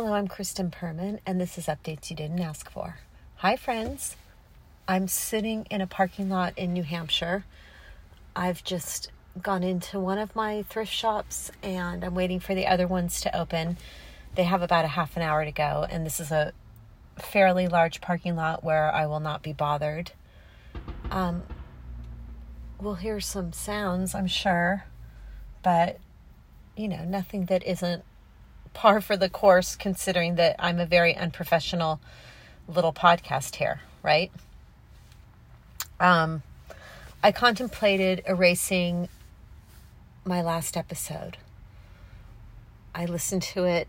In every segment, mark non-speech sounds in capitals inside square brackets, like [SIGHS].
Hello, I'm Kristen Perman, and this is Updates You Didn't Ask For. Hi, friends. I'm sitting in a parking lot in New Hampshire. I've just gone into one of my thrift shops and I'm waiting for the other ones to open. They have about a half an hour to go, and this is a fairly large parking lot where I will not be bothered. Um, we'll hear some sounds, I'm sure, but you know, nothing that isn't par for the course considering that I'm a very unprofessional little podcast here, right? Um, I contemplated erasing my last episode. I listened to it.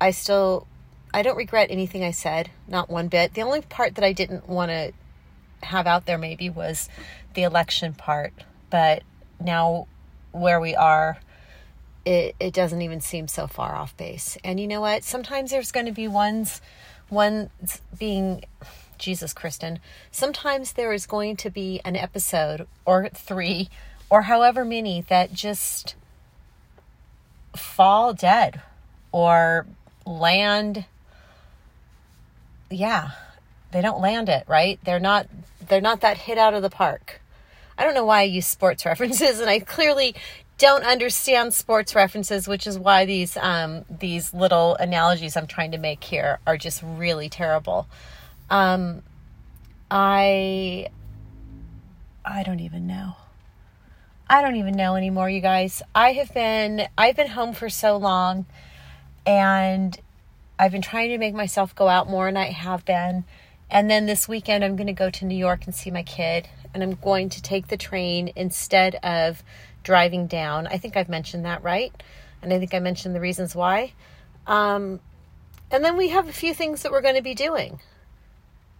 I still I don't regret anything I said, not one bit. The only part that I didn't want to have out there maybe was the election part, but now where we are it, it doesn't even seem so far off base. And you know what? Sometimes there's going to be ones, one being Jesus, Kristen. Sometimes there is going to be an episode or three or however many that just fall dead or land. Yeah, they don't land it right. They're not. They're not that hit out of the park. I don't know why I use sports [LAUGHS] references, and I clearly don't understand sports references, which is why these um, these little analogies I'm trying to make here are just really terrible. Um, I I don't even know. I don't even know anymore, you guys. I have been I've been home for so long, and I've been trying to make myself go out more, and I have been. And then this weekend, I'm going to go to New York and see my kid, and I'm going to take the train instead of driving down. I think I've mentioned that, right? And I think I mentioned the reasons why. Um, and then we have a few things that we're going to be doing.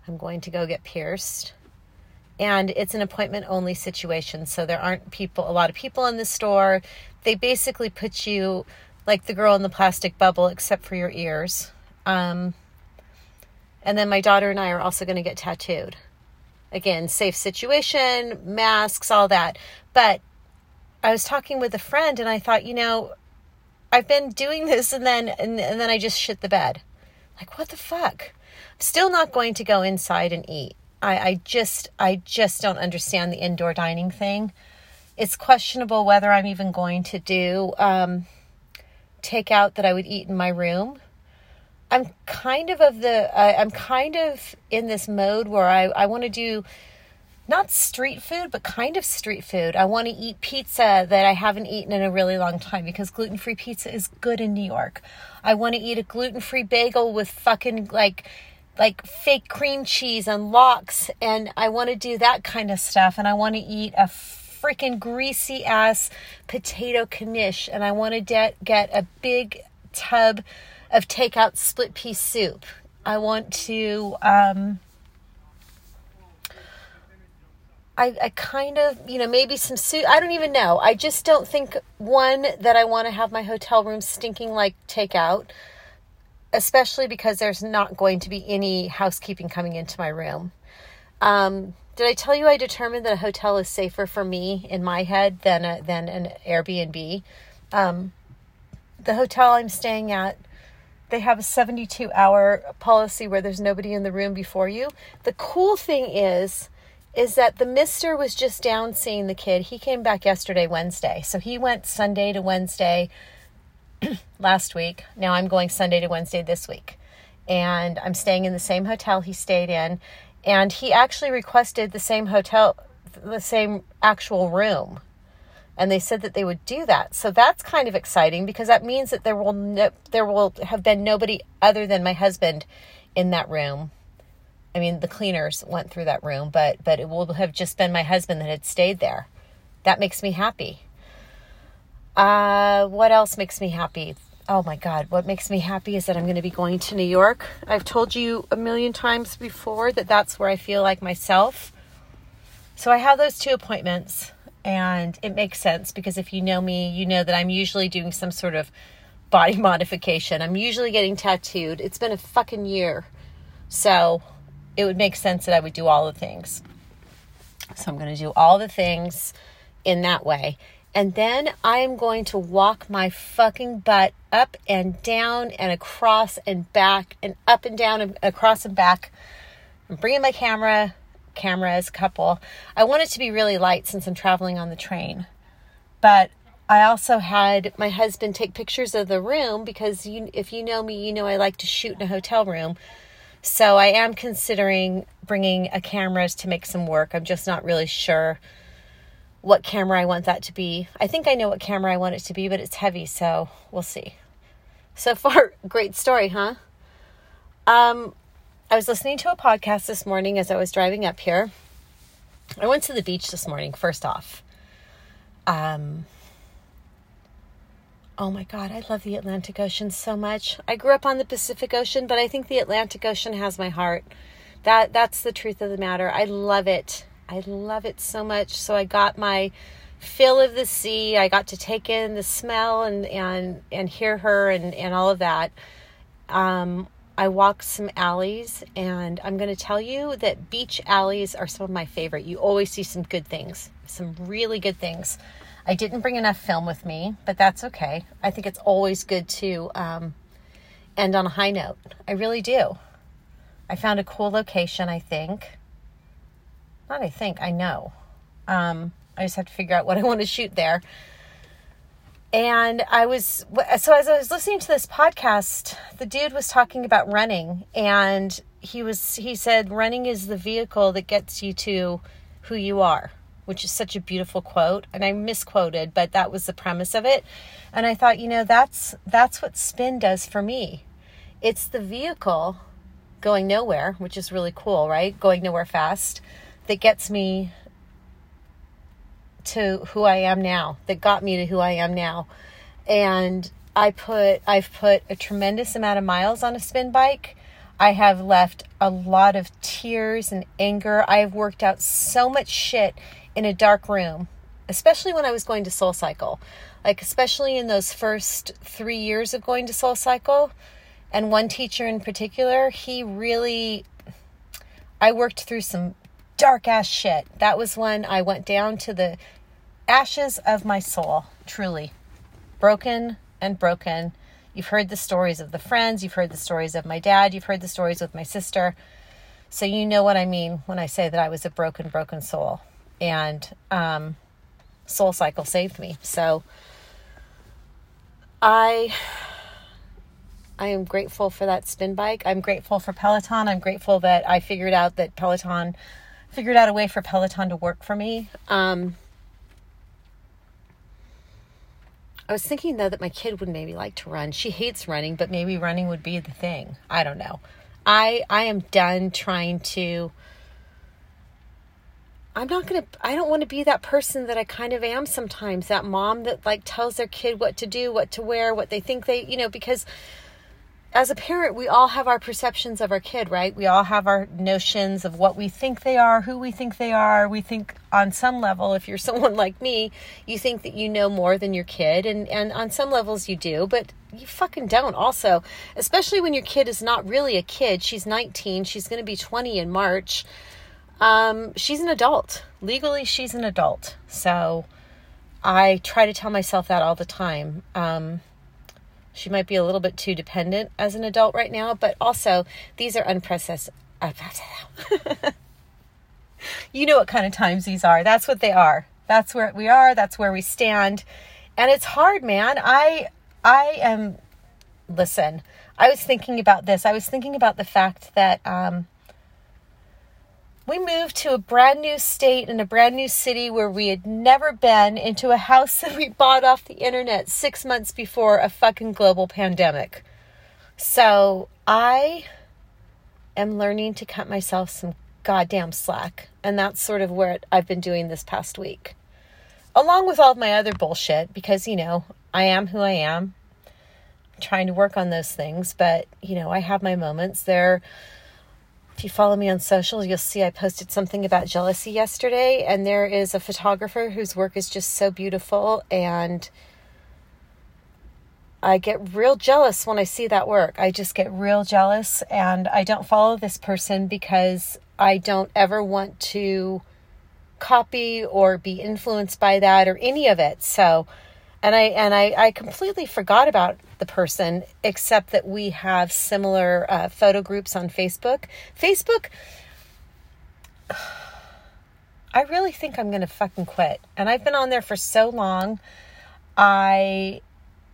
I'm going to go get pierced. And it's an appointment only situation. So there aren't people, a lot of people in the store. They basically put you like the girl in the plastic bubble, except for your ears. Um, and then my daughter and I are also going to get tattooed. Again, safe situation, masks, all that. But I was talking with a friend and I thought, you know, I've been doing this and then and, and then I just shit the bed. Like what the fuck? I'm still not going to go inside and eat. I, I just I just don't understand the indoor dining thing. It's questionable whether I'm even going to do um, takeout that I would eat in my room. I'm kind of of the uh, I'm kind of in this mode where I I want to do not street food, but kind of street food. I want to eat pizza that I haven't eaten in a really long time because gluten free pizza is good in New York. I want to eat a gluten free bagel with fucking like like fake cream cheese and lox and I want to do that kind of stuff and I want to eat a freaking greasy ass potato knish and I want to de- get a big tub of takeout split pea soup. I want to um I, I kind of, you know, maybe some suit. I don't even know. I just don't think, one, that I want to have my hotel room stinking like takeout, especially because there's not going to be any housekeeping coming into my room. Um, did I tell you I determined that a hotel is safer for me in my head than, a, than an Airbnb? Um, the hotel I'm staying at, they have a 72 hour policy where there's nobody in the room before you. The cool thing is, is that the mister was just down seeing the kid. He came back yesterday, Wednesday. So he went Sunday to Wednesday [CLEARS THROAT] last week. Now I'm going Sunday to Wednesday this week. And I'm staying in the same hotel he stayed in. And he actually requested the same hotel, the same actual room. And they said that they would do that. So that's kind of exciting because that means that there will no, there will have been nobody other than my husband in that room I mean, the cleaners went through that room, but but it will have just been my husband that had stayed there. That makes me happy. Uh, what else makes me happy? Oh my God, what makes me happy is that I'm going to be going to New York. I've told you a million times before that that's where I feel like myself. So I have those two appointments, and it makes sense because if you know me, you know that I'm usually doing some sort of body [LAUGHS] modification. I'm usually getting tattooed. It's been a fucking year. So it would make sense that I would do all the things. So I'm going to do all the things in that way. And then I am going to walk my fucking butt up and down and across and back and up and down and across and back. I'm bringing my camera, cameras, couple. I want it to be really light since I'm traveling on the train. But I also had my husband take pictures of the room because you, if you know me, you know I like to shoot in a hotel room. So I am considering bringing a camera to make some work. I'm just not really sure what camera I want that to be. I think I know what camera I want it to be, but it's heavy, so we'll see. So far, [LAUGHS] great story, huh? Um, I was listening to a podcast this morning as I was driving up here. I went to the beach this morning, first off. Um, oh my God, I love the Atlantic Ocean so much. I grew up on the Pacific Ocean, but I think the Atlantic Ocean has my heart. That that's the truth of the matter. I love it. I love it so much. So I got my fill of the sea. I got to take in the smell and and and hear her and and all of that. Um, I walked some alleys, and I'm going to tell you that beach alleys are some of my favorite. You always see some good things, some really good things. I didn't bring enough film with me, but that's okay. I think it's always good to um, end on a high note. I really do. I found a cool location, I think. Not I think, I know. Um, I just have to figure out what I want to shoot there. And I was, so as I was listening to this podcast, the dude was talking about running and he was, he said, running is the vehicle that gets you to who you are, which is such a beautiful quote. And I misquoted, but that was the premise of it. And I thought, you know, that's, that's what spin does for me. It's the vehicle going nowhere, which is really cool, right? Going nowhere fast that gets me to who I am now, that got me to who I am now. And I put I've put a tremendous amount of miles on a spin bike. I have left a lot of tears and anger. I have worked out so much shit in a dark room, especially when I was going to Soul Cycle. Like especially in those first 3 years of going to Soul Cycle, and one teacher in particular, he really I worked through some dark ass shit. That was when I went down to the ashes of my soul, truly. Broken and broken. You've heard the stories of the friends, you've heard the stories of my dad, you've heard the stories with my sister. So you know what I mean when I say that I was a broken, broken soul. And um, Soul Cycle saved me. So I I am grateful for that spin bike. I'm grateful for Peloton. I'm grateful that I figured out that Peloton figured out a way for Peloton to work for me. Um, I was thinking though that my kid would maybe like to run. She hates running, but maybe running would be the thing. I don't know. I I am done trying to I'm not going to I don't want to be that person that I kind of am sometimes. That mom that like tells their kid what to do, what to wear, what they think they, you know, because as a parent, we all have our perceptions of our kid, right? We all have our notions of what we think they are, who we think they are. We think on some level, if you're [LAUGHS] someone like me, you think that you know more than your kid. And, and on some levels you do, but you fucking don't also. Especially when your kid is not really a kid. She's 19. She's going to be 20 in March. Um, she's an adult. Legally, she's an adult. So I try to tell myself that all the time. Um, she might be a little bit too dependent as an adult right now, but also these are unprocessed. [LAUGHS] you know what kind of times these are. That's what they are. That's where we are. That's where we stand. And it's hard, man. I I am listen. I was thinking about this. I was thinking about the fact that um, we moved to a brand new state and a brand new city where we had never been into a house [LAUGHS] that we bought off the internet six months before a fucking global pandemic. So I am learning to cut myself some goddamn slack. And that's sort of where I've been doing this past week. Along with all of my other bullshit, because, you know, I am who I am. I'm trying to work on those things, but, you know, I have my moments. There if you follow me on social, you'll see I posted something about jealousy yesterday, and there is a photographer whose work is just so beautiful, and I get real jealous when I see that work. I just get real jealous, and I don't follow this person because I don't ever want to copy or be influenced by that or any of it. So, and I and I, I completely forgot about the person, except that we have similar uh, photo groups on Facebook. Facebook. [SIGHS] I really think I'm going to fucking quit. And I've been on there for so long. I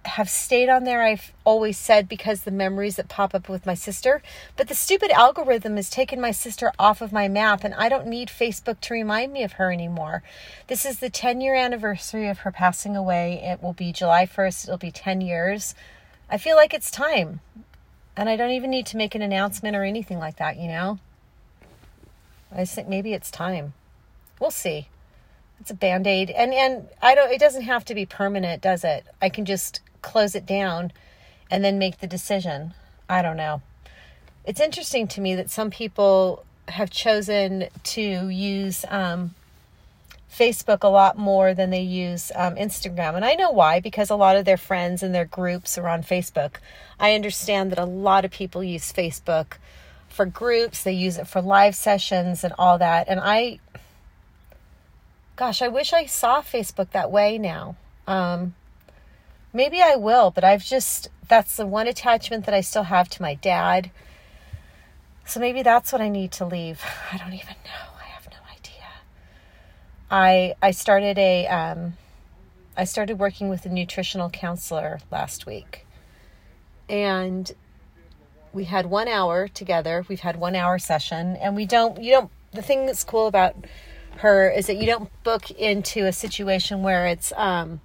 have stayed on there, I've always said, because the memories that pop up with my sister. But the stupid algorithm has taken my sister off of my map, and I don't need Facebook to remind me of her anymore. This is the 10 year anniversary of her passing away. It will be July 1st, it'll be 10 years. I feel like it's time. And I don't even need to make an announcement or anything like that, you know? I think maybe it's time. We'll see. It's a band-aid. And and I don't it doesn't have to be permanent, does it? I can just close it down and then make the decision. I don't know. It's interesting to me that some people have chosen to use um, Facebook a lot more than they use um, Instagram. And I know why, because a lot of their friends and their groups are on Facebook. I understand that a lot of people use Facebook for groups, they use it for live sessions and all that. And I, gosh, I wish I saw Facebook that way now. Um, maybe I will, but I've just, that's the one attachment that I still have to my dad. So maybe that's what I need to leave. [SIGHS] I don't even know. I have no idea. I I started a um, I started working with a nutritional counselor last week, and we had one hour together. We've had one hour session, and we don't. You don't. The thing that's cool about her is that you don't book into a situation where it's um,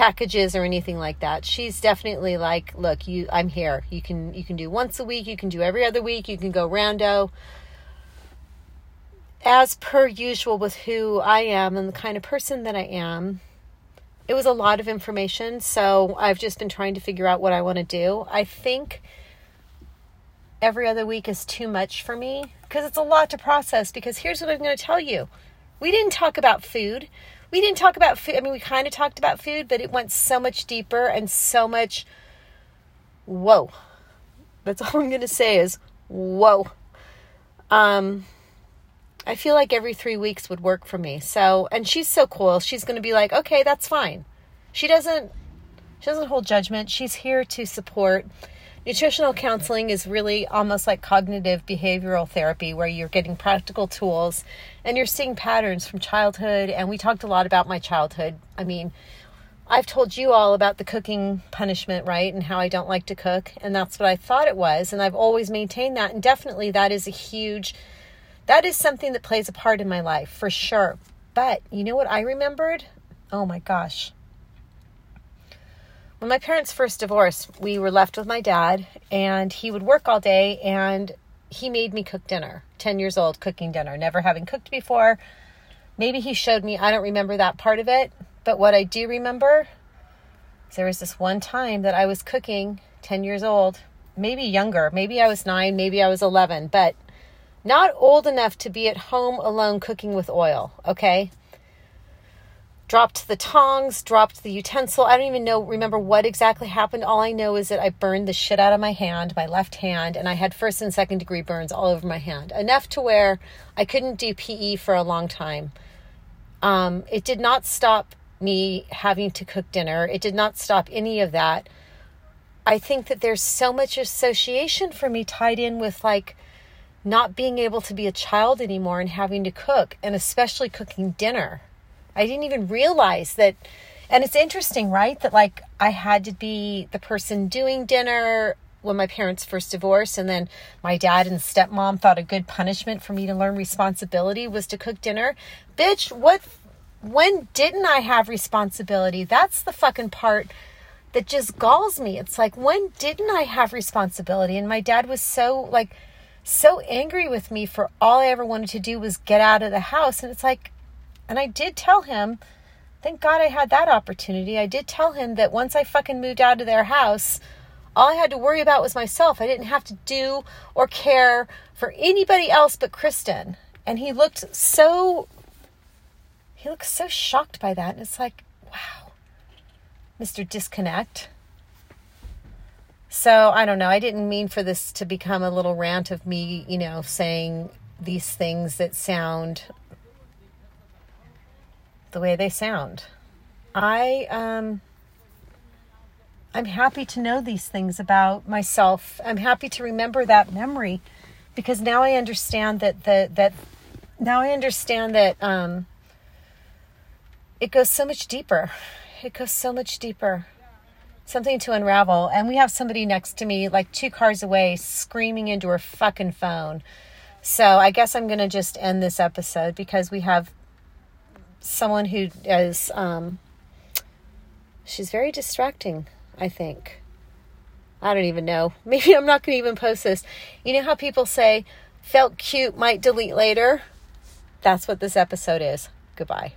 packages or anything like that. She's definitely like, look, you I'm here. You can you can do once a week, you can do every other week, you can go roundo. As per usual with who I am and the kind of person that I am, it was a lot of information, so I've just been trying to figure out what I want to do. I think every other week is too much for me because it's a lot to process because here's what I'm going to tell you. We didn't talk about food we didn't talk about food. I mean, we kind of talked about food, but it went so much deeper and so much. Whoa. That's [LAUGHS] all I'm going to say is whoa. Um, I feel like every three weeks would work for me. So, and she's so cool. She's going to be like, okay, that's fine. She doesn't, she doesn't hold judgment. She's here to support Nutritional counseling is really almost like cognitive behavioral therapy, where you're getting practical tools and you're seeing patterns from childhood. And we talked a lot about my childhood. I mean, I've told you all about the cooking punishment, right? And how I don't like to cook. And that's what I thought it was. And I've always maintained that. And definitely that is a huge, that is something that plays a part in my life for sure. But you know what I remembered? Oh my gosh. When my parents first divorced, we were left with my dad, and he would work all day, and he made me cook dinner. 10 years old, cooking dinner, never having cooked before. Maybe he showed me, I don't remember that part of it, but what I do remember is there was this one time that I was cooking, 10 years old, maybe younger, maybe I was nine, maybe I was 11, but not old enough to be at home alone cooking with oil, okay? Dropped the tongs, dropped the utensil. I don't even know, remember what exactly happened. All I know is that I burned the shit out of my hand, my left hand, and I had first and second degree burns all over my hand. Enough to where I couldn't do PE for a long time. Um, it did not stop me having to cook dinner, it did not stop any of that. I think that there's so much association for me tied in with like not being able to be a child anymore and having to cook, and especially cooking dinner I didn't even realize that. And it's interesting, right? That like I had to be the person doing dinner when my parents first divorced and then my dad and stepmom thought a good punishment for me to learn responsibility was to cook dinner. Bitch, what when didn't I have responsibility? That's the fucking part that just galls me. It's like when didn't I have responsibility? And my dad was so like so angry with me for all I ever wanted to do was get out of the house and it's like and I did tell him, thank God I had that opportunity. I did tell him that once I fucking moved out of their house, all I had to worry about was myself. I didn't have to do or care for anybody else but Kristen. And he looked so he looked so shocked by that. And it's like, wow, Mr. Disconnect. So I don't know. I didn't mean for this to become a little rant of me, you know, saying these things that sound the way they sound. I um I'm happy to know these things about myself. I'm happy to remember that memory because now I understand that the that now I understand that um, it goes so much deeper. It goes so much deeper. Something to unravel. And we have somebody next to me, like two cars away, screaming into her fucking phone. So I guess I'm going to just end this episode because we have someone who is, um, she's very distracting, I think. I don't even know. [LAUGHS] Maybe I'm not going to even post this. You know how people say, felt cute, might delete later? That's what this episode is. Goodbye.